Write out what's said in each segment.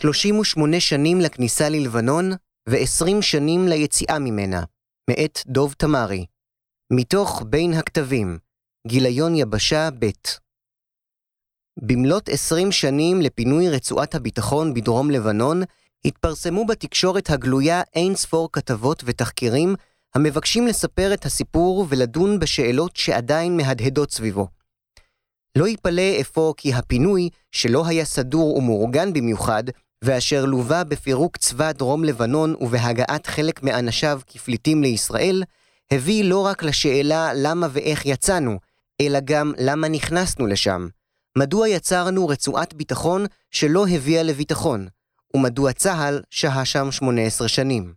38 שנים לכניסה ללבנון ו-20 שנים ליציאה ממנה, מאת דוב תמרי. מתוך בין הכתבים, גיליון יבשה ב' במלאת 20 שנים לפינוי רצועת הביטחון בדרום לבנון, התפרסמו בתקשורת הגלויה אין ספור כתבות ותחקירים המבקשים לספר את הסיפור ולדון בשאלות שעדיין מהדהדות סביבו. לא ייפלא אפוא כי הפינוי, שלא היה סדור ומאורגן במיוחד, ואשר לווה בפירוק צבא דרום לבנון ובהגעת חלק מאנשיו כפליטים לישראל, הביא לא רק לשאלה למה ואיך יצאנו, אלא גם למה נכנסנו לשם. מדוע יצרנו רצועת ביטחון שלא הביאה לביטחון, ומדוע צה"ל שהה שם 18 שנים.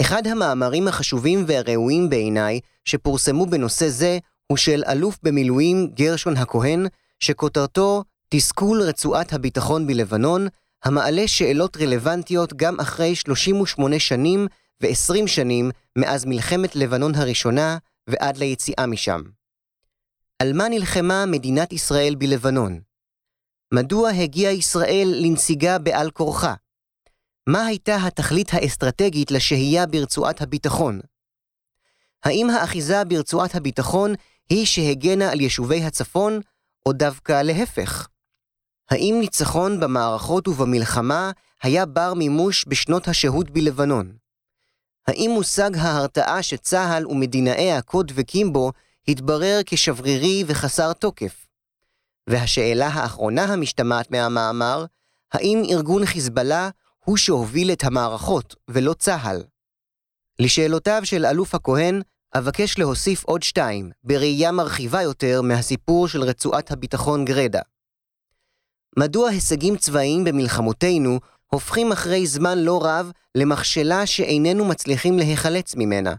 אחד המאמרים החשובים והראויים בעיניי שפורסמו בנושא זה הוא של אלוף במילואים גרשון הכהן, שכותרתו תסכול רצועת הביטחון בלבנון, המעלה שאלות רלוונטיות גם אחרי 38 שנים ו-20 שנים מאז מלחמת לבנון הראשונה ועד ליציאה משם. על מה נלחמה מדינת ישראל בלבנון? מדוע הגיעה ישראל לנסיגה בעל כורחה? מה הייתה התכלית האסטרטגית לשהייה ברצועת הביטחון? האם האחיזה ברצועת הביטחון היא שהגנה על יישובי הצפון, או דווקא להפך? האם ניצחון במערכות ובמלחמה היה בר מימוש בשנות השהות בלבנון? האם מושג ההרתעה שצה"ל ומדינאי הקוד דבקים בו התברר כשברירי וחסר תוקף? והשאלה האחרונה המשתמעת מהמאמר, האם ארגון חיזבאללה הוא שהוביל את המערכות ולא צה"ל? לשאלותיו של אלוף הכהן, אבקש להוסיף עוד שתיים, בראייה מרחיבה יותר מהסיפור של רצועת הביטחון גרדה. מדוע הישגים צבאיים במלחמותינו הופכים אחרי זמן לא רב למכשלה שאיננו מצליחים להיחלץ ממנה?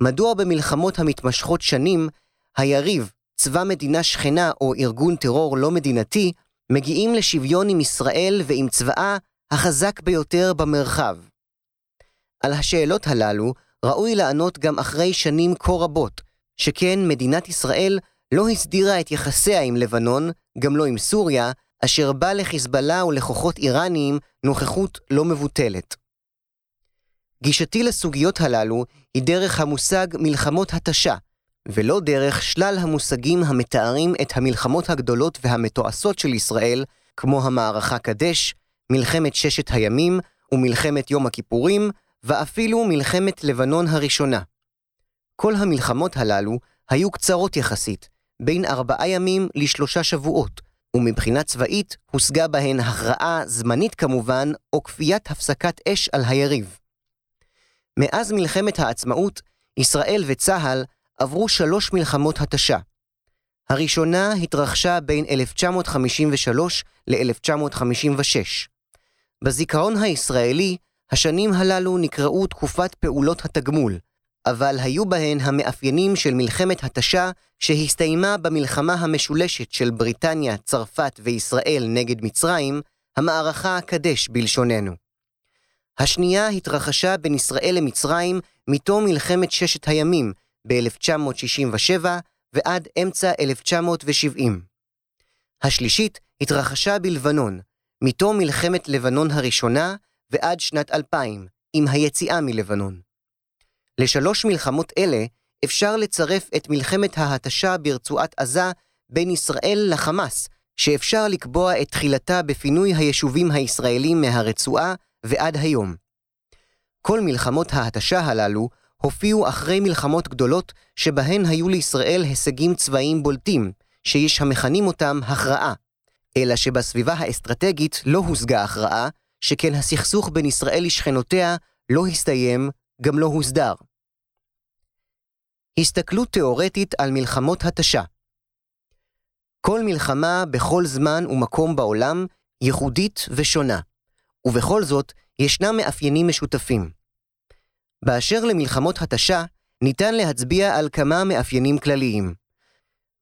מדוע במלחמות המתמשכות שנים, היריב, צבא מדינה שכנה או ארגון טרור לא מדינתי, מגיעים לשוויון עם ישראל ועם צבאה החזק ביותר במרחב? על השאלות הללו ראוי לענות גם אחרי שנים כה רבות, שכן מדינת ישראל לא הסדירה את יחסיה עם לבנון, גם לא עם סוריה, אשר בא לחיזבאללה ולכוחות איראניים נוכחות לא מבוטלת. גישתי לסוגיות הללו היא דרך המושג מלחמות התשה, ולא דרך שלל המושגים המתארים את המלחמות הגדולות והמתועשות של ישראל, כמו המערכה קדש, מלחמת ששת הימים ומלחמת יום הכיפורים, ואפילו מלחמת לבנון הראשונה. כל המלחמות הללו היו קצרות יחסית, בין ארבעה ימים לשלושה שבועות, ומבחינה צבאית הושגה בהן הכרעה זמנית כמובן, או כפיית הפסקת אש על היריב. מאז מלחמת העצמאות, ישראל וצה"ל עברו שלוש מלחמות התשה. הראשונה התרחשה בין 1953 ל-1956. בזיכרון הישראלי, השנים הללו נקראו תקופת פעולות התגמול, אבל היו בהן המאפיינים של מלחמת התשה שהסתיימה במלחמה המשולשת של בריטניה, צרפת וישראל נגד מצרים, המערכה הקדש בלשוננו. השנייה התרחשה בין ישראל למצרים מתום מלחמת ששת הימים ב-1967 ועד אמצע 1970. השלישית התרחשה בלבנון, מתום מלחמת לבנון הראשונה ועד שנת 2000, עם היציאה מלבנון. לשלוש מלחמות אלה אפשר לצרף את מלחמת ההתשה ברצועת עזה בין ישראל לחמאס, שאפשר לקבוע את תחילתה בפינוי היישובים הישראלים מהרצועה ועד היום. כל מלחמות ההתשה הללו הופיעו אחרי מלחמות גדולות שבהן היו לישראל הישגים צבאיים בולטים, שיש המכנים אותם הכרעה, אלא שבסביבה האסטרטגית לא הושגה הכרעה, שכן הסכסוך בין ישראל לשכנותיה לא הסתיים, גם לא הוסדר. הסתכלות תאורטית על מלחמות התשה כל מלחמה בכל זמן ומקום בעולם ייחודית ושונה, ובכל זאת ישנם מאפיינים משותפים. באשר למלחמות התשה, ניתן להצביע על כמה מאפיינים כלליים.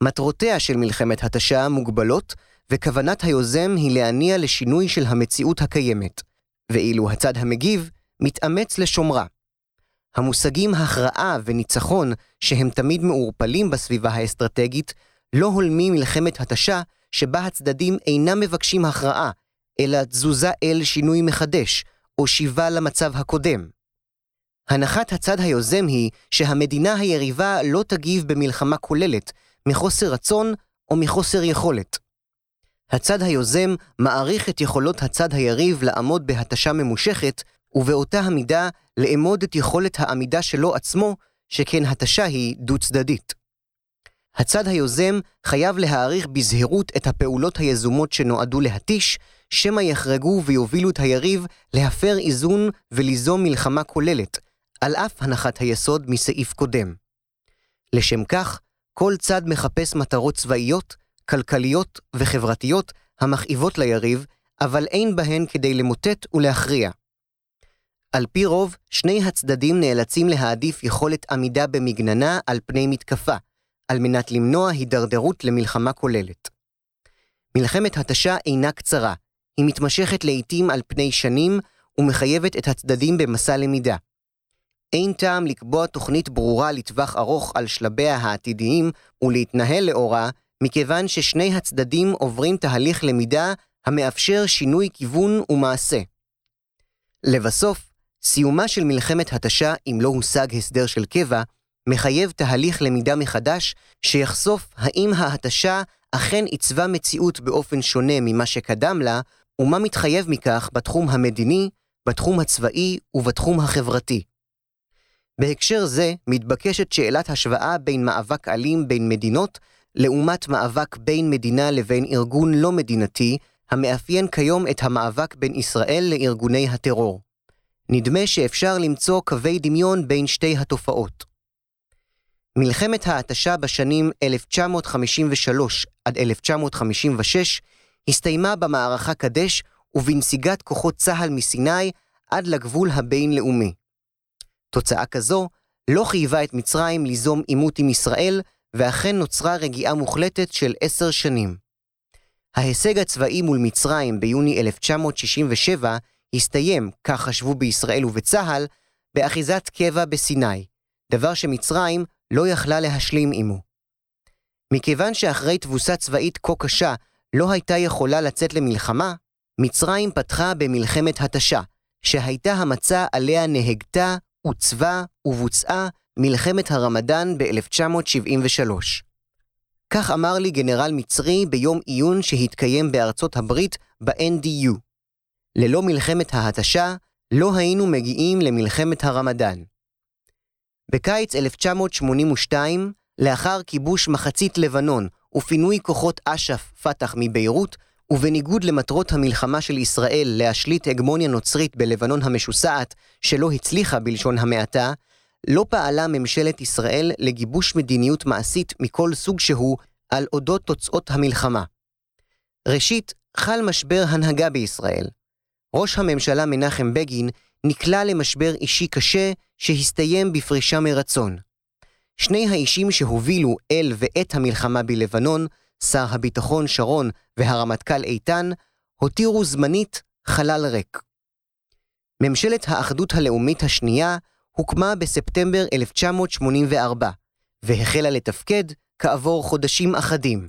מטרותיה של מלחמת התשה מוגבלות, וכוונת היוזם היא להניע לשינוי של המציאות הקיימת, ואילו הצד המגיב מתאמץ לשומרה. המושגים הכרעה וניצחון, שהם תמיד מעורפלים בסביבה האסטרטגית, לא הולמים מלחמת התשה שבה הצדדים אינם מבקשים הכרעה, אלא תזוזה אל שינוי מחדש, או שיבה למצב הקודם. הנחת הצד היוזם היא שהמדינה היריבה לא תגיב במלחמה כוללת, מחוסר רצון או מחוסר יכולת. הצד היוזם מעריך את יכולות הצד היריב לעמוד בהתשה ממושכת, ובאותה המידה לאמוד את יכולת העמידה שלו עצמו, שכן התשה היא דו-צדדית. הצד היוזם חייב להעריך בזהירות את הפעולות היזומות שנועדו להתיש, שמא יחרגו ויובילו את היריב להפר איזון וליזום מלחמה כוללת, על אף הנחת היסוד מסעיף קודם. לשם כך, כל צד מחפש מטרות צבאיות, כלכליות וחברתיות המכאיבות ליריב, אבל אין בהן כדי למוטט ולהכריע. על פי רוב, שני הצדדים נאלצים להעדיף יכולת עמידה במגננה על פני מתקפה, על מנת למנוע הידרדרות למלחמה כוללת. מלחמת התשה אינה קצרה, היא מתמשכת לעתים על פני שנים ומחייבת את הצדדים במסע למידה. אין טעם לקבוע תוכנית ברורה לטווח ארוך על שלביה העתידיים ולהתנהל לאורה, מכיוון ששני הצדדים עוברים תהליך למידה המאפשר שינוי כיוון ומעשה. לבסוף, סיומה של מלחמת התשה, אם לא הושג הסדר של קבע, מחייב תהליך למידה מחדש שיחשוף האם ההתשה אכן עיצבה מציאות באופן שונה ממה שקדם לה, ומה מתחייב מכך בתחום המדיני, בתחום הצבאי ובתחום החברתי. בהקשר זה מתבקשת שאלת השוואה בין מאבק אלים בין מדינות לעומת מאבק בין מדינה לבין ארגון לא מדינתי, המאפיין כיום את המאבק בין ישראל לארגוני הטרור. נדמה שאפשר למצוא קווי דמיון בין שתי התופעות. מלחמת ההתשה בשנים 1953 עד 1956 הסתיימה במערכה קדש ובנסיגת כוחות צה"ל מסיני עד לגבול הבינלאומי. תוצאה כזו לא חייבה את מצרים ליזום עימות עם ישראל, ואכן נוצרה רגיעה מוחלטת של עשר שנים. ההישג הצבאי מול מצרים ביוני 1967 הסתיים, כך חשבו בישראל ובצה"ל, באחיזת קבע בסיני, דבר שמצרים לא יכלה להשלים עמו. מכיוון שאחרי תבוסה צבאית כה קשה לא הייתה יכולה לצאת למלחמה, מצרים פתחה במלחמת התשה, שהייתה המצע עליה נהגתה, עוצבה ובוצעה מלחמת הרמדאן ב-1973. כך אמר לי גנרל מצרי ביום עיון שהתקיים בארצות הברית ב-NDU. ללא מלחמת ההתשה, לא היינו מגיעים למלחמת הרמדאן. בקיץ 1982, לאחר כיבוש מחצית לבנון ופינוי כוחות אש"ף פת"ח מביירות, ובניגוד למטרות המלחמה של ישראל להשליט הגמוניה נוצרית בלבנון המשוסעת, שלא הצליחה בלשון המעטה, לא פעלה ממשלת ישראל לגיבוש מדיניות מעשית מכל סוג שהוא על אודות תוצאות המלחמה. ראשית, חל משבר הנהגה בישראל. ראש הממשלה מנחם בגין נקלע למשבר אישי קשה שהסתיים בפרישה מרצון. שני האישים שהובילו אל ואת המלחמה בלבנון, שר הביטחון שרון והרמטכ"ל איתן, הותירו זמנית חלל ריק. ממשלת האחדות הלאומית השנייה הוקמה בספטמבר 1984, והחלה לתפקד כעבור חודשים אחדים.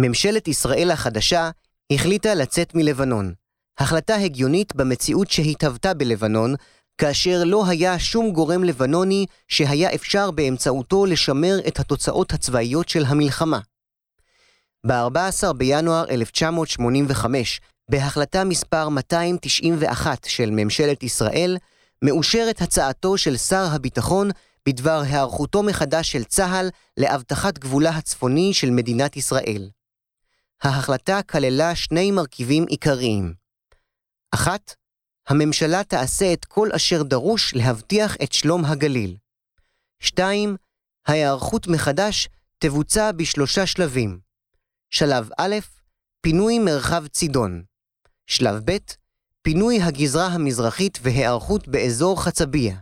ממשלת ישראל החדשה החליטה לצאת מלבנון, החלטה הגיונית במציאות שהתהוותה בלבנון, כאשר לא היה שום גורם לבנוני שהיה אפשר באמצעותו לשמר את התוצאות הצבאיות של המלחמה. ב-14 בינואר 1985, בהחלטה מספר 291 של ממשלת ישראל, מאושרת הצעתו של שר הביטחון בדבר היערכותו מחדש של צה"ל לאבטחת גבולה הצפוני של מדינת ישראל. ההחלטה כללה שני מרכיבים עיקריים. אחת, הממשלה תעשה את כל אשר דרוש להבטיח את שלום הגליל. שתיים, ההיערכות מחדש תבוצע בשלושה שלבים. שלב א', פינוי מרחב צידון. שלב ב', פינוי הגזרה המזרחית והיערכות באזור חצביה.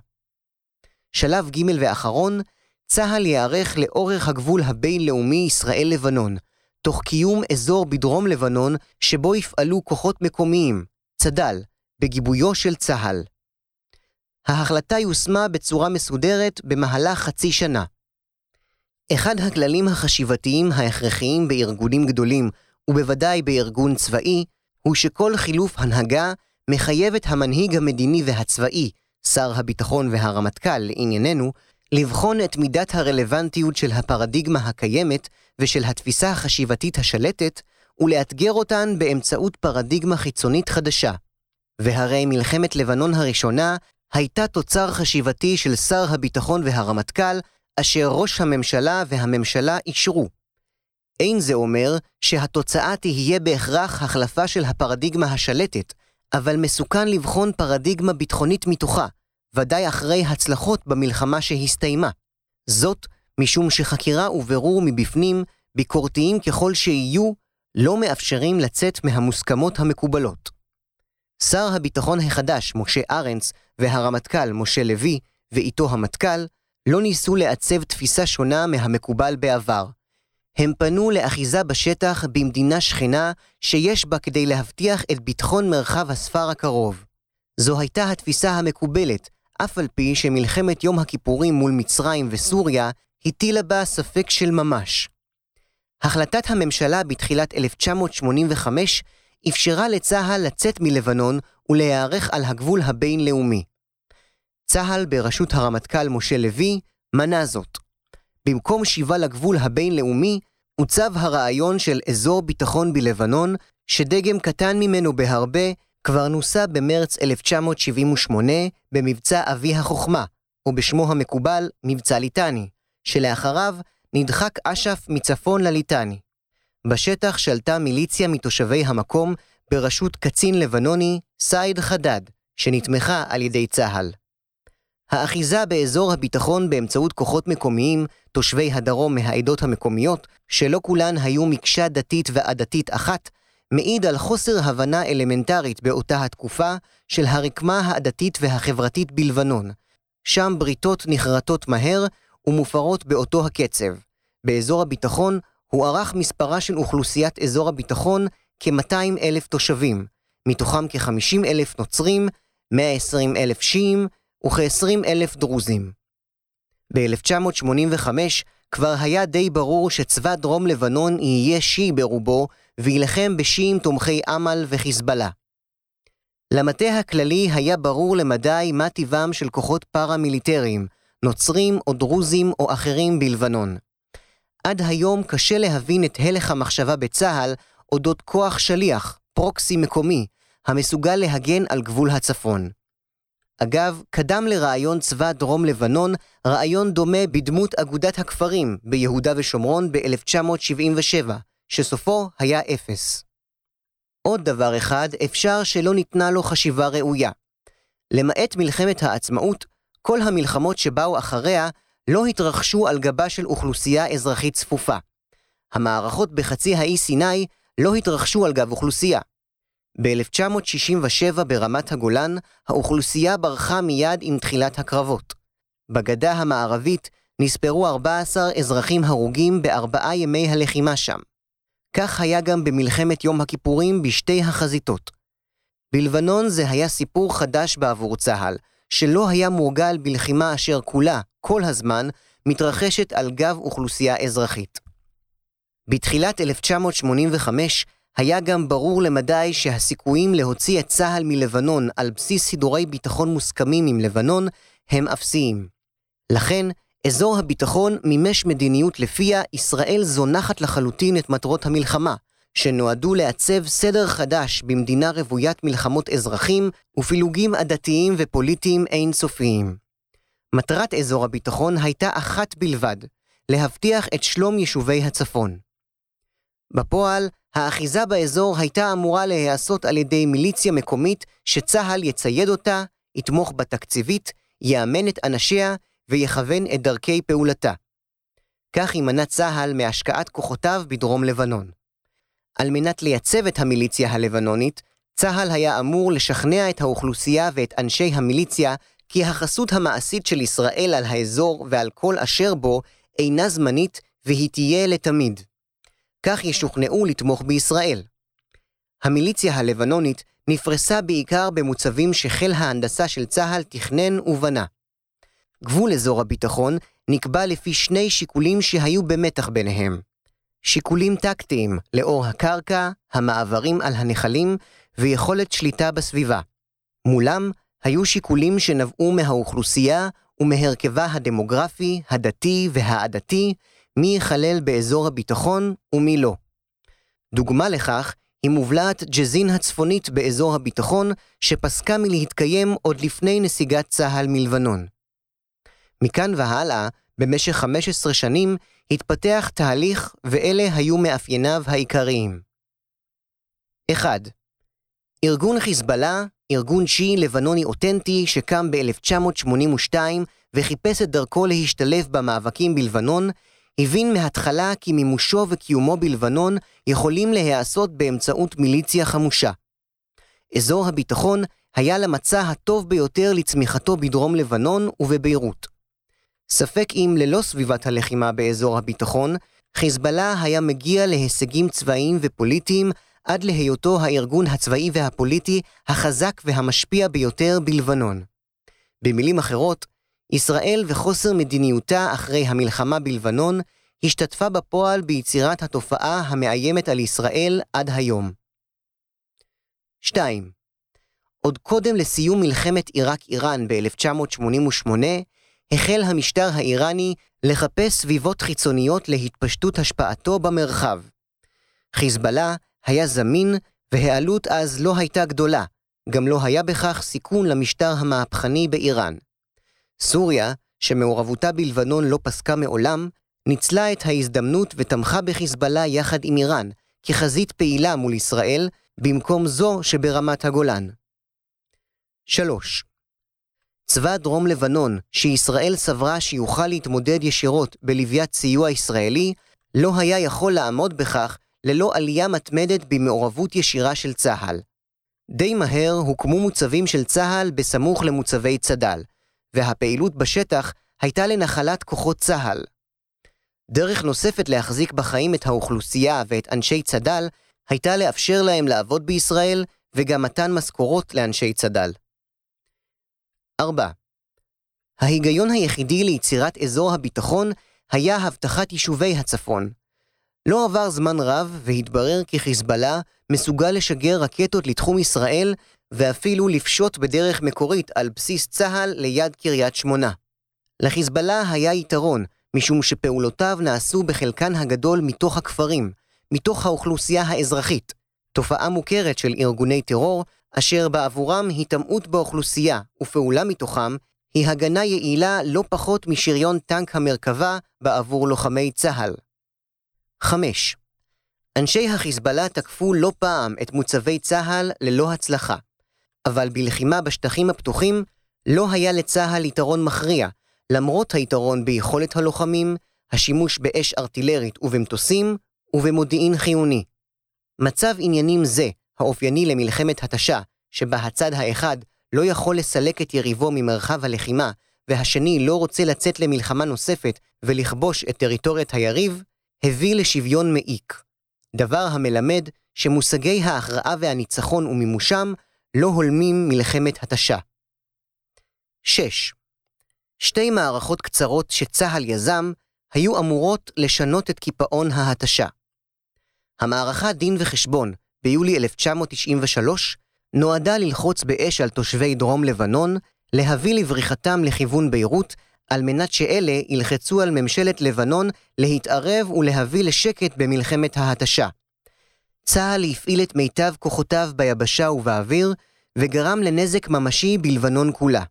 שלב ג' ואחרון, צה"ל ייערך לאורך הגבול הבינלאומי ישראל-לבנון, תוך קיום אזור בדרום לבנון שבו יפעלו כוחות מקומיים, צד"ל, בגיבויו של צה"ל. ההחלטה יושמה בצורה מסודרת במהלך חצי שנה. אחד הכללים החשיבתיים ההכרחיים בארגונים גדולים, ובוודאי בארגון צבאי, הוא שכל חילוף הנהגה מחייב את המנהיג המדיני והצבאי, שר הביטחון והרמטכ"ל לענייננו, לבחון את מידת הרלוונטיות של הפרדיגמה הקיימת ושל התפיסה החשיבתית השלטת, ולאתגר אותן באמצעות פרדיגמה חיצונית חדשה. והרי מלחמת לבנון הראשונה הייתה תוצר חשיבתי של שר הביטחון והרמטכ"ל, אשר ראש הממשלה והממשלה אישרו. אין זה אומר שהתוצאה תהיה בהכרח החלפה של הפרדיגמה השלטת, אבל מסוכן לבחון פרדיגמה ביטחונית מתוכה, ודאי אחרי הצלחות במלחמה שהסתיימה. זאת משום שחקירה וברור מבפנים, ביקורתיים ככל שיהיו, לא מאפשרים לצאת מהמוסכמות המקובלות. שר הביטחון החדש, משה ארנס, והרמטכ"ל, משה לוי, ואיתו המטכ"ל, לא ניסו לעצב תפיסה שונה מהמקובל בעבר. הם פנו לאחיזה בשטח במדינה שכנה שיש בה כדי להבטיח את ביטחון מרחב הספר הקרוב. זו הייתה התפיסה המקובלת, אף על פי שמלחמת יום הכיפורים מול מצרים וסוריה הטילה בה ספק של ממש. החלטת הממשלה בתחילת 1985 אפשרה לצה"ל לצאת מלבנון ולהיערך על הגבול הבינלאומי. צה"ל בראשות הרמטכ"ל משה לוי מנע זאת. במקום שיבה לגבול הבינלאומי, עוצב הרעיון של אזור ביטחון בלבנון, שדגם קטן ממנו בהרבה כבר נוסה במרץ 1978 במבצע אבי החוכמה, או בשמו המקובל, מבצע ליטני, שלאחריו נדחק אש"ף מצפון לליטני. בשטח שלטה מיליציה מתושבי המקום בראשות קצין לבנוני, סייד חדד, שנתמכה על ידי צה"ל. האחיזה באזור הביטחון באמצעות כוחות מקומיים, תושבי הדרום מהעדות המקומיות, שלא כולן היו מקשה דתית ועדתית אחת, מעיד על חוסר הבנה אלמנטרית באותה התקופה של הרקמה העדתית והחברתית בלבנון. שם בריתות נחרטות מהר ומופרות באותו הקצב. באזור הביטחון הוערך מספרה של אוכלוסיית אזור הביטחון כ-200 אלף תושבים, מתוכם כ-50 אלף נוצרים, 120 אלף שיעים וכ-20 אלף דרוזים. ב-1985 כבר היה די ברור שצבא דרום לבנון יהיה שיעי ברובו, ויילחם בשיעים תומכי אמל וחיזבאללה. למטה הכללי היה ברור למדי מה טיבם של כוחות פארה-מיליטריים, נוצרים או דרוזים או אחרים בלבנון. עד היום קשה להבין את הלך המחשבה בצה"ל אודות כוח שליח, פרוקסי מקומי, המסוגל להגן על גבול הצפון. אגב, קדם לרעיון צבא דרום לבנון רעיון דומה בדמות אגודת הכפרים ביהודה ושומרון ב-1977, שסופו היה אפס. עוד דבר אחד אפשר שלא ניתנה לו חשיבה ראויה. למעט מלחמת העצמאות, כל המלחמות שבאו אחריה לא התרחשו על גבה של אוכלוסייה אזרחית צפופה. המערכות בחצי האי סיני לא התרחשו על גב אוכלוסייה. ב-1967 ברמת הגולן, האוכלוסייה ברחה מיד עם תחילת הקרבות. בגדה המערבית נספרו 14 אזרחים הרוגים בארבעה ימי הלחימה שם. כך היה גם במלחמת יום הכיפורים בשתי החזיתות. בלבנון זה היה סיפור חדש בעבור צה"ל, שלא היה מורגל בלחימה אשר כולה, כל הזמן, מתרחשת על גב אוכלוסייה אזרחית. בתחילת 1985 היה גם ברור למדי שהסיכויים להוציא את צה"ל מלבנון על בסיס סידורי ביטחון מוסכמים עם לבנון הם אפסיים. לכן, אזור הביטחון מימש מדיניות לפיה ישראל זונחת לחלוטין את מטרות המלחמה, שנועדו לעצב סדר חדש במדינה רוויית מלחמות אזרחים ופילוגים עדתיים ופוליטיים אינסופיים. מטרת אזור הביטחון הייתה אחת בלבד, להבטיח את שלום יישובי הצפון. בפועל, האחיזה באזור הייתה אמורה להיעשות על ידי מיליציה מקומית שצה"ל יצייד אותה, יתמוך בה תקציבית, יאמן את אנשיה ויכוון את דרכי פעולתה. כך יימנע צה"ל מהשקעת כוחותיו בדרום לבנון. על מנת לייצב את המיליציה הלבנונית, צה"ל היה אמור לשכנע את האוכלוסייה ואת אנשי המיליציה כי החסות המעשית של ישראל על האזור ועל כל אשר בו אינה זמנית והיא תהיה לתמיד. כך ישוכנעו לתמוך בישראל. המיליציה הלבנונית נפרסה בעיקר במוצבים שחיל ההנדסה של צה"ל תכנן ובנה. גבול אזור הביטחון נקבע לפי שני שיקולים שהיו במתח ביניהם. שיקולים טקטיים לאור הקרקע, המעברים על הנחלים ויכולת שליטה בסביבה. מולם היו שיקולים שנבעו מהאוכלוסייה ומהרכבה הדמוגרפי, הדתי והעדתי, מי ייכלל באזור הביטחון ומי לא. דוגמה לכך היא מובלעת ג'זין הצפונית באזור הביטחון, שפסקה מלהתקיים עוד לפני נסיגת צה"ל מלבנון. מכאן והלאה, במשך 15 שנים, התפתח תהליך ואלה היו מאפייניו העיקריים. 1. ארגון חיזבאללה, ארגון שיעי לבנוני אותנטי שקם ב-1982 וחיפש את דרכו להשתלב במאבקים בלבנון, הבין מההתחלה כי מימושו וקיומו בלבנון יכולים להיעשות באמצעות מיליציה חמושה. אזור הביטחון היה למצע הטוב ביותר לצמיחתו בדרום לבנון ובביירות. ספק אם ללא סביבת הלחימה באזור הביטחון, חיזבאללה היה מגיע להישגים צבאיים ופוליטיים עד להיותו הארגון הצבאי והפוליטי החזק והמשפיע ביותר בלבנון. במילים אחרות, ישראל וחוסר מדיניותה אחרי המלחמה בלבנון השתתפה בפועל ביצירת התופעה המאיימת על ישראל עד היום. 2. עוד קודם לסיום מלחמת עיראק-איראן ב-1988, החל המשטר האיראני לחפש סביבות חיצוניות להתפשטות השפעתו במרחב. חיזבאללה היה זמין, והעלות אז לא הייתה גדולה, גם לא היה בכך סיכון למשטר המהפכני באיראן. סוריה, שמעורבותה בלבנון לא פסקה מעולם, ניצלה את ההזדמנות ותמכה בחיזבאללה יחד עם איראן, כחזית פעילה מול ישראל, במקום זו שברמת הגולן. 3. צבא דרום לבנון, שישראל סברה שיוכל להתמודד ישירות בלוויית סיוע ישראלי, לא היה יכול לעמוד בכך ללא עלייה מתמדת במעורבות ישירה של צה"ל. די מהר הוקמו מוצבים של צה"ל בסמוך למוצבי צד"ל, והפעילות בשטח הייתה לנחלת כוחות צה"ל. דרך נוספת להחזיק בחיים את האוכלוסייה ואת אנשי צד"ל, הייתה לאפשר להם לעבוד בישראל, וגם מתן משכורות לאנשי צד"ל. 4. ההיגיון היחידי ליצירת אזור הביטחון היה הבטחת יישובי הצפון. לא עבר זמן רב והתברר כי חיזבאללה מסוגל לשגר רקטות לתחום ישראל ואפילו לפשוט בדרך מקורית על בסיס צה"ל ליד קריית שמונה. לחיזבאללה היה יתרון, משום שפעולותיו נעשו בחלקן הגדול מתוך הכפרים, מתוך האוכלוסייה האזרחית, תופעה מוכרת של ארגוני טרור, אשר בעבורם היטמעות באוכלוסייה ופעולה מתוכם היא הגנה יעילה לא פחות משריון טנק המרכבה בעבור לוחמי צה"ל. 5. אנשי החיזבאללה תקפו לא פעם את מוצבי צה"ל ללא הצלחה, אבל בלחימה בשטחים הפתוחים לא היה לצה"ל יתרון מכריע, למרות היתרון ביכולת הלוחמים, השימוש באש ארטילרית ובמטוסים, ובמודיעין חיוני. מצב עניינים זה, האופייני למלחמת התשה, שבה הצד האחד לא יכול לסלק את יריבו ממרחב הלחימה, והשני לא רוצה לצאת למלחמה נוספת ולכבוש את טריטוריית היריב, הביא לשוויון מעיק. דבר המלמד שמושגי ההכרעה והניצחון ומימושם לא הולמים מלחמת התשה. 6. שתי מערכות קצרות שצה"ל יזם היו אמורות לשנות את קיפאון ההתשה. המערכה דין וחשבון ביולי 1993 נועדה ללחוץ באש על תושבי דרום לבנון, להביא לבריחתם לכיוון ביירות, על מנת שאלה ילחצו על ממשלת לבנון להתערב ולהביא לשקט במלחמת ההתשה. צה"ל הפעיל את מיטב כוחותיו ביבשה ובאוויר, וגרם לנזק ממשי בלבנון כולה.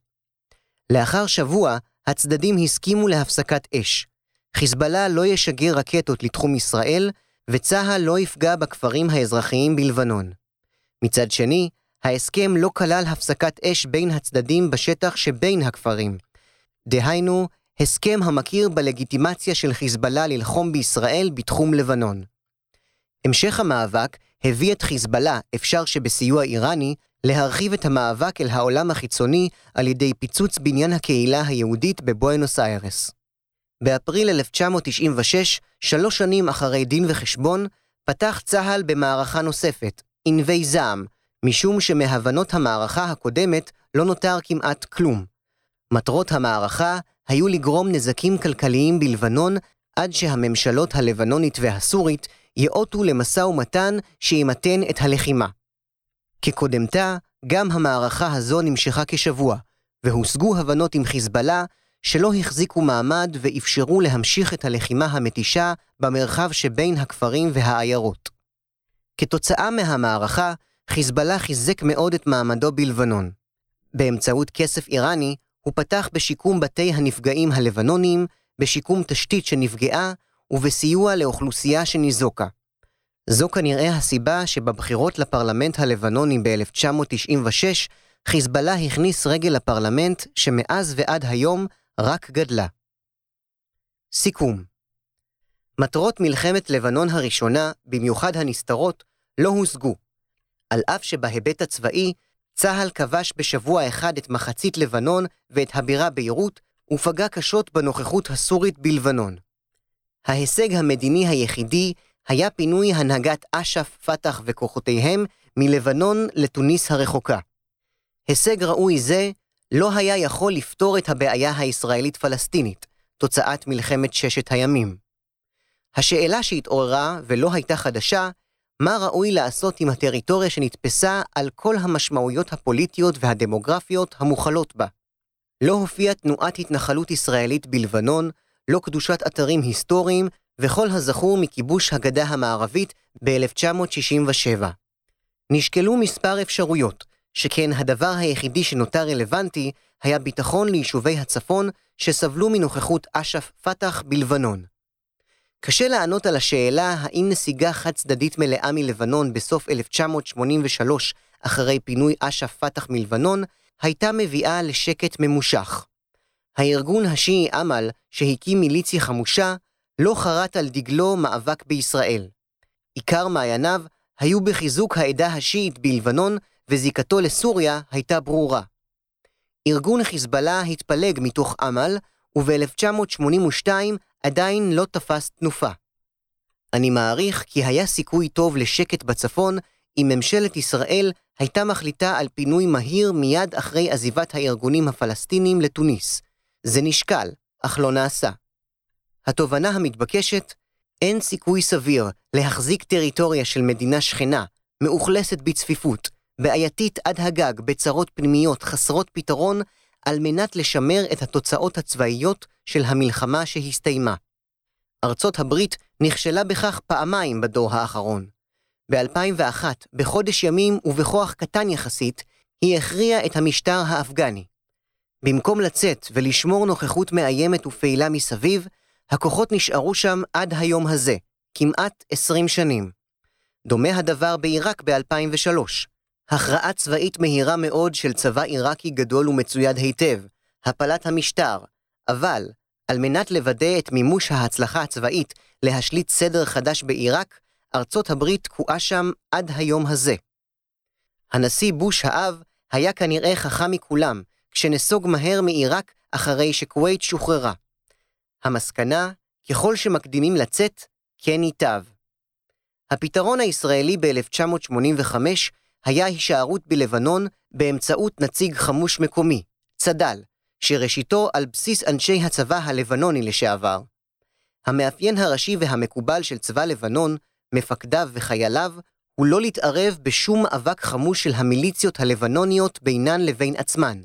לאחר שבוע, הצדדים הסכימו להפסקת אש. חיזבאללה לא ישגר רקטות לתחום ישראל, וצה"ל לא יפגע בכפרים האזרחיים בלבנון. מצד שני, ההסכם לא כלל הפסקת אש בין הצדדים בשטח שבין הכפרים. דהיינו, הסכם המכיר בלגיטימציה של חיזבאללה ללחום בישראל בתחום לבנון. המשך המאבק הביא את חיזבאללה, אפשר שבסיוע איראני, להרחיב את המאבק אל העולם החיצוני על ידי פיצוץ בניין הקהילה היהודית בבואנוס איירס. באפריל 1996, שלוש שנים אחרי דין וחשבון, פתח צה"ל במערכה נוספת, ענבי זעם, משום שמהבנות המערכה הקודמת לא נותר כמעט כלום. מטרות המערכה היו לגרום נזקים כלכליים בלבנון עד שהממשלות הלבנונית והסורית יאותו למשא ומתן שימתן את הלחימה. כקודמתה, גם המערכה הזו נמשכה כשבוע, והושגו הבנות עם חיזבאללה שלא החזיקו מעמד ואפשרו להמשיך את הלחימה המתישה במרחב שבין הכפרים והעיירות. כתוצאה מהמערכה, חיזבאללה חיזק מאוד את מעמדו בלבנון. באמצעות כסף איראני, הוא פתח בשיקום בתי הנפגעים הלבנונים, בשיקום תשתית שנפגעה ובסיוע לאוכלוסייה שניזוקה. זו כנראה הסיבה שבבחירות לפרלמנט הלבנוני ב-1996, חיזבאללה הכניס רגל לפרלמנט שמאז ועד היום רק גדלה. סיכום מטרות מלחמת לבנון הראשונה, במיוחד הנסתרות, לא הושגו. על אף שבהיבט הצבאי, צה"ל כבש בשבוע אחד את מחצית לבנון ואת הבירה ביירות, ופגע קשות בנוכחות הסורית בלבנון. ההישג המדיני היחידי היה פינוי הנהגת אש"ף, פת"ח וכוחותיהם מלבנון לתוניס הרחוקה. הישג ראוי זה לא היה יכול לפתור את הבעיה הישראלית-פלסטינית, תוצאת מלחמת ששת הימים. השאלה שהתעוררה, ולא הייתה חדשה, מה ראוי לעשות עם הטריטוריה שנתפסה על כל המשמעויות הפוליטיות והדמוגרפיות המוכלות בה. לא הופיעה תנועת התנחלות ישראלית בלבנון, לא קדושת אתרים היסטוריים, וכל הזכור מכיבוש הגדה המערבית ב-1967. נשקלו מספר אפשרויות, שכן הדבר היחידי שנותר רלוונטי היה ביטחון ליישובי הצפון שסבלו מנוכחות אש"ף פת"ח בלבנון. קשה לענות על השאלה האם נסיגה חד צדדית מלאה מלבנון בסוף 1983, אחרי פינוי אש"ף פת"ח מלבנון, הייתה מביאה לשקט ממושך. הארגון השיעי אמל, שהקים מיליציה חמושה, לא חרת על דגלו מאבק בישראל. עיקר מעייניו היו בחיזוק העדה השיעית בלבנון, וזיקתו לסוריה הייתה ברורה. ארגון חיזבאללה התפלג מתוך אמל, וב-1982 עדיין לא תפס תנופה. אני מעריך כי היה סיכוי טוב לשקט בצפון אם ממשלת ישראל הייתה מחליטה על פינוי מהיר מיד אחרי עזיבת הארגונים הפלסטינים לתוניס. זה נשקל, אך לא נעשה. התובנה המתבקשת, אין סיכוי סביר להחזיק טריטוריה של מדינה שכנה, מאוכלסת בצפיפות, בעייתית עד הגג בצרות פנימיות חסרות פתרון, על מנת לשמר את התוצאות הצבאיות של המלחמה שהסתיימה. ארצות הברית נכשלה בכך פעמיים בדור האחרון. ב-2001, בחודש ימים ובכוח קטן יחסית, היא הכריעה את המשטר האפגני. במקום לצאת ולשמור נוכחות מאיימת ופעילה מסביב, הכוחות נשארו שם עד היום הזה, כמעט 20 שנים. דומה הדבר בעיראק ב-2003. הכרעה צבאית מהירה מאוד של צבא עיראקי גדול ומצויד היטב, הפלת המשטר, אבל על מנת לוודא את מימוש ההצלחה הצבאית להשליט סדר חדש בעיראק, ארצות הברית תקועה שם עד היום הזה. הנשיא בוש האב היה כנראה חכם מכולם, כשנסוג מהר מעיראק אחרי שכווית שוחררה. המסקנה, ככל שמקדימים לצאת, כן ייטב. הפתרון הישראלי ב-1985 היה הישארות בלבנון באמצעות נציג חמוש מקומי, צד"ל, שראשיתו על בסיס אנשי הצבא הלבנוני לשעבר. המאפיין הראשי והמקובל של צבא לבנון, מפקדיו וחייליו, הוא לא להתערב בשום מאבק חמוש של המיליציות הלבנוניות בינן לבין עצמן.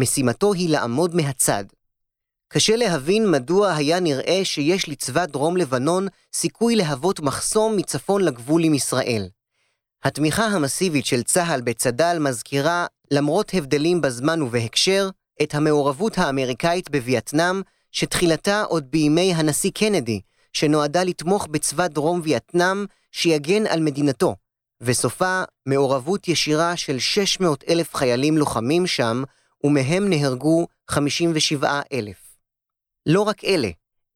משימתו היא לעמוד מהצד. קשה להבין מדוע היה נראה שיש לצבא דרום לבנון סיכוי להוות מחסום מצפון לגבול עם ישראל. התמיכה המסיבית של צה"ל בצד"ל מזכירה, למרות הבדלים בזמן ובהקשר, את המעורבות האמריקאית בווייטנאם, שתחילתה עוד בימי הנשיא קנדי, שנועדה לתמוך בצבא דרום וייטנאם שיגן על מדינתו, וסופה מעורבות ישירה של 600 אלף חיילים לוחמים שם, ומהם נהרגו 57 אלף. לא רק אלה,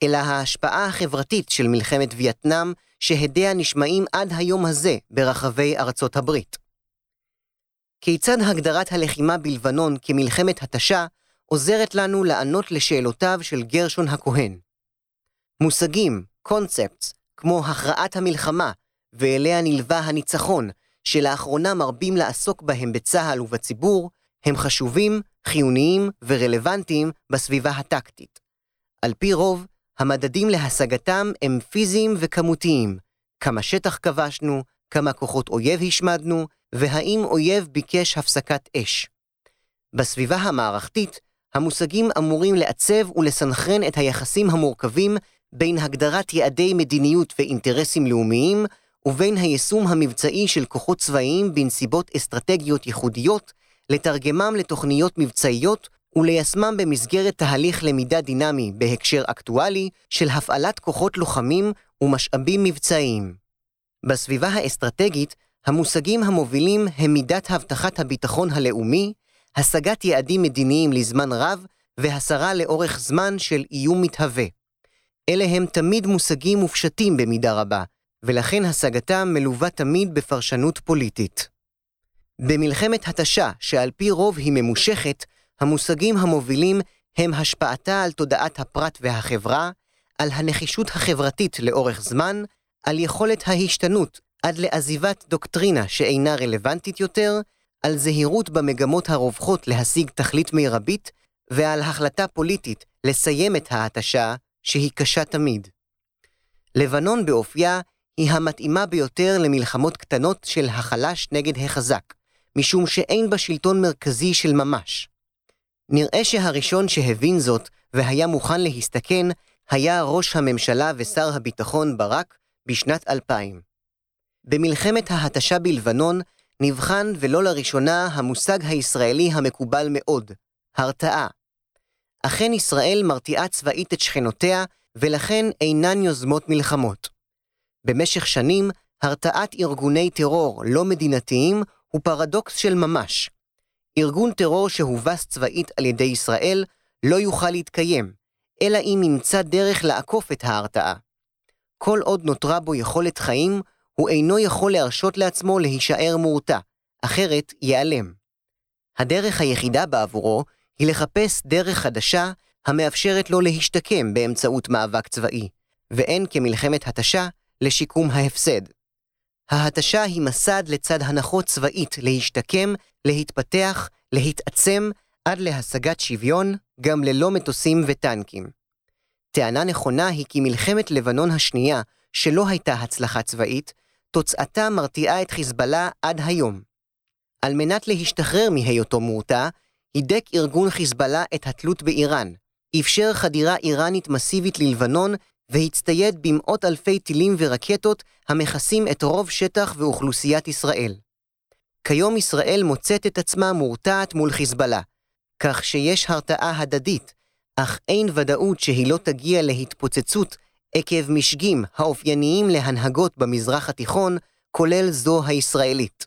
אלא ההשפעה החברתית של מלחמת וייטנאם, שהדיה נשמעים עד היום הזה ברחבי ארצות הברית. כיצד הגדרת הלחימה בלבנון כמלחמת התשה עוזרת לנו לענות לשאלותיו של גרשון הכהן. מושגים, קונספטס, כמו הכרעת המלחמה, ואליה נלווה הניצחון, שלאחרונה מרבים לעסוק בהם בצה"ל ובציבור, הם חשובים, חיוניים ורלוונטיים בסביבה הטקטית. על פי רוב, המדדים להשגתם הם פיזיים וכמותיים. כמה שטח כבשנו, כמה כוחות אויב השמדנו, והאם אויב ביקש הפסקת אש. בסביבה המערכתית, המושגים אמורים לעצב ולסנכרן את היחסים המורכבים בין הגדרת יעדי מדיניות ואינטרסים לאומיים, ובין היישום המבצעי של כוחות צבאיים בנסיבות אסטרטגיות ייחודיות, לתרגמם לתוכניות מבצעיות וליישמם במסגרת תהליך למידה דינמי בהקשר אקטואלי של הפעלת כוחות לוחמים ומשאבים מבצעיים. בסביבה האסטרטגית, המושגים המובילים הם מידת הבטחת הביטחון הלאומי, השגת יעדים מדיניים לזמן רב והסרה לאורך זמן של איום מתהווה. אלה הם תמיד מושגים מופשטים במידה רבה, ולכן השגתם מלווה תמיד בפרשנות פוליטית. במלחמת התשה, שעל פי רוב היא ממושכת, המושגים המובילים הם השפעתה על תודעת הפרט והחברה, על הנחישות החברתית לאורך זמן, על יכולת ההשתנות עד לעזיבת דוקטרינה שאינה רלוונטית יותר, על זהירות במגמות הרווחות להשיג תכלית מרבית, ועל החלטה פוליטית לסיים את ההתשה, שהיא קשה תמיד. לבנון באופייה היא המתאימה ביותר למלחמות קטנות של החלש נגד החזק, משום שאין בה שלטון מרכזי של ממש. נראה שהראשון שהבין זאת והיה מוכן להסתכן, היה ראש הממשלה ושר הביטחון ברק בשנת 2000. במלחמת ההתשה בלבנון נבחן ולא לראשונה המושג הישראלי המקובל מאוד, הרתעה. אכן ישראל מרתיעה צבאית את שכנותיה, ולכן אינן יוזמות מלחמות. במשך שנים, הרתעת ארגוני טרור לא מדינתיים הוא פרדוקס של ממש. ארגון טרור שהובס צבאית על ידי ישראל לא יוכל להתקיים, אלא אם ימצא דרך לעקוף את ההרתעה. כל עוד נותרה בו יכולת חיים, הוא אינו יכול להרשות לעצמו להישאר מורתע, אחרת ייעלם. הדרך היחידה בעבורו היא לחפש דרך חדשה המאפשרת לו להשתקם באמצעות מאבק צבאי, ואין כמלחמת התשה לשיקום ההפסד. ההתשה היא מסד לצד הנחות צבאית להשתקם, להתפתח, להתעצם, עד להשגת שוויון, גם ללא מטוסים וטנקים. טענה נכונה היא כי מלחמת לבנון השנייה, שלא הייתה הצלחה צבאית, תוצאתה מרתיעה את חיזבאללה עד היום. על מנת להשתחרר מהיותו מורתע, הידק ארגון חיזבאללה את התלות באיראן, אפשר חדירה איראנית מסיבית ללבנון והצטייד במאות אלפי טילים ורקטות המכסים את רוב שטח ואוכלוסיית ישראל. כיום ישראל מוצאת את עצמה מורתעת מול חיזבאללה, כך שיש הרתעה הדדית, אך אין ודאות שהיא לא תגיע להתפוצצות עקב משגים האופייניים להנהגות במזרח התיכון, כולל זו הישראלית.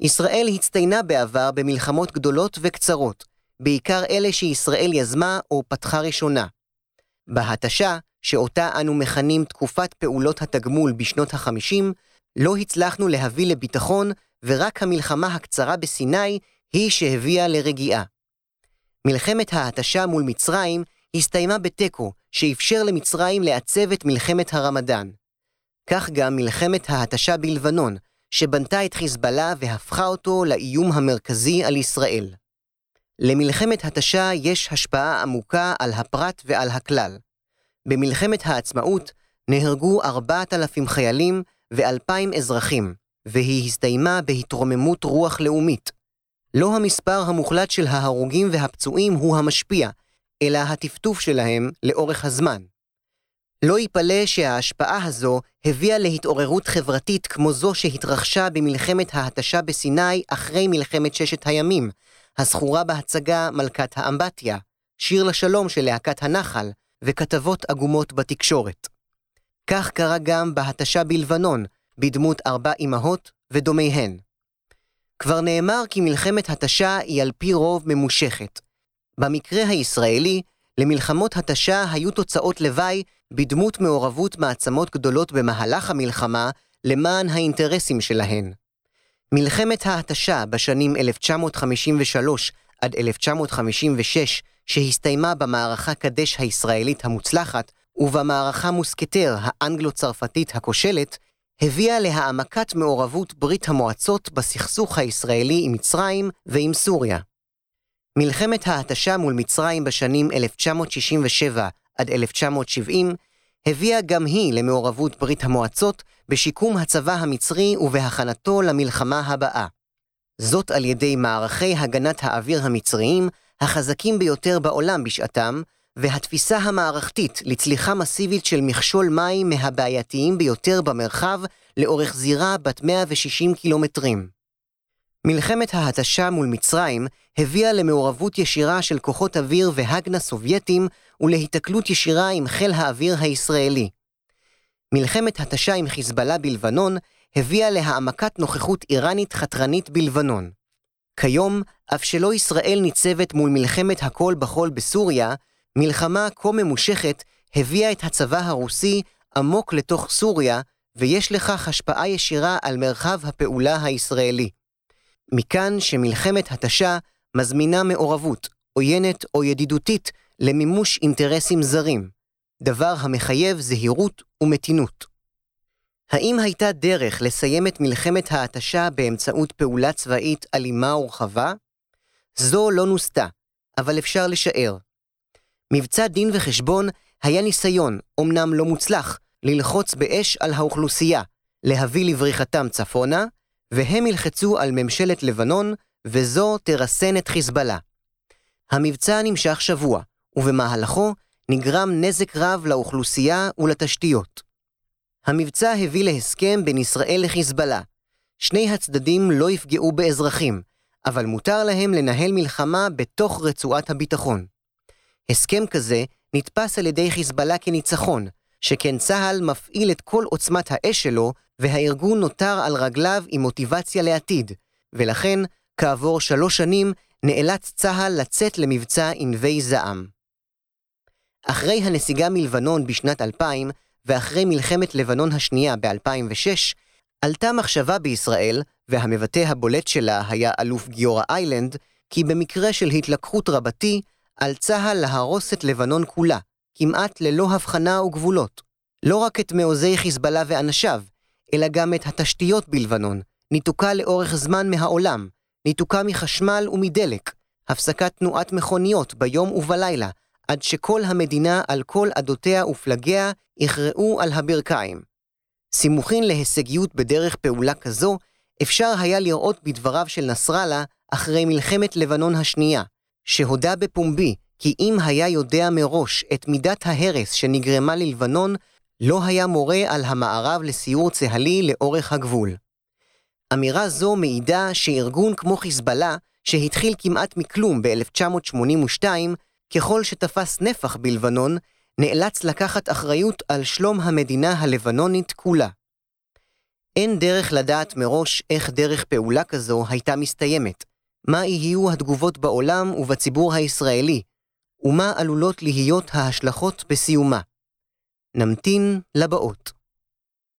ישראל הצטיינה בעבר במלחמות גדולות וקצרות, בעיקר אלה שישראל יזמה או פתחה ראשונה. בהתשה, שאותה אנו מכנים תקופת פעולות התגמול בשנות ה-50, לא הצלחנו להביא לביטחון, ורק המלחמה הקצרה בסיני היא שהביאה לרגיעה. מלחמת ההתשה מול מצרים הסתיימה בתיקו, שאפשר למצרים לעצב את מלחמת הרמדאן. כך גם מלחמת ההתשה בלבנון, שבנתה את חיזבאללה והפכה אותו לאיום המרכזי על ישראל. למלחמת התשה יש השפעה עמוקה על הפרט ועל הכלל. במלחמת העצמאות נהרגו 4,000 חיילים ו-2,000 אזרחים, והיא הסתיימה בהתרוממות רוח לאומית. לא המספר המוחלט של ההרוגים והפצועים הוא המשפיע, אלא הטפטוף שלהם לאורך הזמן. לא ייפלא שההשפעה הזו הביאה להתעוררות חברתית כמו זו שהתרחשה במלחמת ההתשה בסיני אחרי מלחמת ששת הימים, הזכורה בהצגה מלכת האמבטיה, שיר לשלום של להקת הנחל, וכתבות עגומות בתקשורת. כך קרה גם בהתשה בלבנון, בדמות ארבע אמהות ודומיהן. כבר נאמר כי מלחמת התשה היא על פי רוב ממושכת. במקרה הישראלי, למלחמות התשה היו תוצאות לוואי בדמות מעורבות מעצמות גדולות במהלך המלחמה למען האינטרסים שלהן. מלחמת ההתשה בשנים 1953 עד 1956, שהסתיימה במערכה קדש הישראלית המוצלחת, ובמערכה מוסקטר האנגלו-צרפתית הכושלת, הביאה להעמקת מעורבות ברית המועצות בסכסוך הישראלי עם מצרים ועם סוריה. מלחמת ההתשה מול מצרים בשנים 1967 עד 1970, הביאה גם היא למעורבות ברית המועצות בשיקום הצבא המצרי ובהכנתו למלחמה הבאה. זאת על ידי מערכי הגנת האוויר המצריים החזקים ביותר בעולם בשעתם, והתפיסה המערכתית לצליחה מסיבית של מכשול מים מהבעייתיים ביותר במרחב לאורך זירה בת 160 קילומטרים. מלחמת ההתשה מול מצרים הביאה למעורבות ישירה של כוחות אוויר והגנה סובייטים ולהיתקלות ישירה עם חיל האוויר הישראלי. מלחמת התשה עם חיזבאללה בלבנון הביאה להעמקת נוכחות איראנית חתרנית בלבנון. כיום, אף שלא ישראל ניצבת מול מלחמת הכל בכל בסוריה, מלחמה כה ממושכת הביאה את הצבא הרוסי עמוק לתוך סוריה, ויש לכך השפעה ישירה על מרחב הפעולה הישראלי. מכאן שמלחמת התשה מזמינה מעורבות, עוינת או ידידותית, למימוש אינטרסים זרים, דבר המחייב זהירות ומתינות. האם הייתה דרך לסיים את מלחמת ההתשה באמצעות פעולה צבאית אלימה ורחבה? זו לא נוסתה, אבל אפשר לשער. מבצע דין וחשבון היה ניסיון, אמנם לא מוצלח, ללחוץ באש על האוכלוסייה, להביא לבריחתם צפונה, והם ילחצו על ממשלת לבנון, וזו תרסן את חיזבאללה. המבצע נמשך שבוע, ובמהלכו נגרם נזק רב לאוכלוסייה ולתשתיות. המבצע הביא להסכם בין ישראל לחיזבאללה. שני הצדדים לא יפגעו באזרחים, אבל מותר להם לנהל מלחמה בתוך רצועת הביטחון. הסכם כזה נתפס על ידי חיזבאללה כניצחון, שכן צה"ל מפעיל את כל עוצמת האש שלו, והארגון נותר על רגליו עם מוטיבציה לעתיד, ולכן, כעבור שלוש שנים, נאלץ צה"ל לצאת למבצע ענבי זעם. אחרי הנסיגה מלבנון בשנת 2000, ואחרי מלחמת לבנון השנייה ב-2006, עלתה מחשבה בישראל, והמבטא הבולט שלה היה אלוף גיורא איילנד, כי במקרה של התלקחות רבתי, על צה"ל להרוס את לבנון כולה, כמעט ללא הבחנה וגבולות. לא רק את מעוזי חיזבאללה ואנשיו, אלא גם את התשתיות בלבנון, ניתוקה לאורך זמן מהעולם, ניתוקה מחשמל ומדלק, הפסקת תנועת מכוניות ביום ובלילה, עד שכל המדינה על כל עדותיה ופלגיה יכרעו על הברכיים. סימוכין להישגיות בדרך פעולה כזו, אפשר היה לראות בדבריו של נסראללה אחרי מלחמת לבנון השנייה, שהודה בפומבי כי אם היה יודע מראש את מידת ההרס שנגרמה ללבנון, לא היה מורה על המערב לסיור צה"לי לאורך הגבול. אמירה זו מעידה שארגון כמו חיזבאללה, שהתחיל כמעט מכלום ב-1982, ככל שתפס נפח בלבנון, נאלץ לקחת אחריות על שלום המדינה הלבנונית כולה. אין דרך לדעת מראש איך דרך פעולה כזו הייתה מסתיימת, מה יהיו התגובות בעולם ובציבור הישראלי, ומה עלולות להיות ההשלכות בסיומה. נמתין לבאות.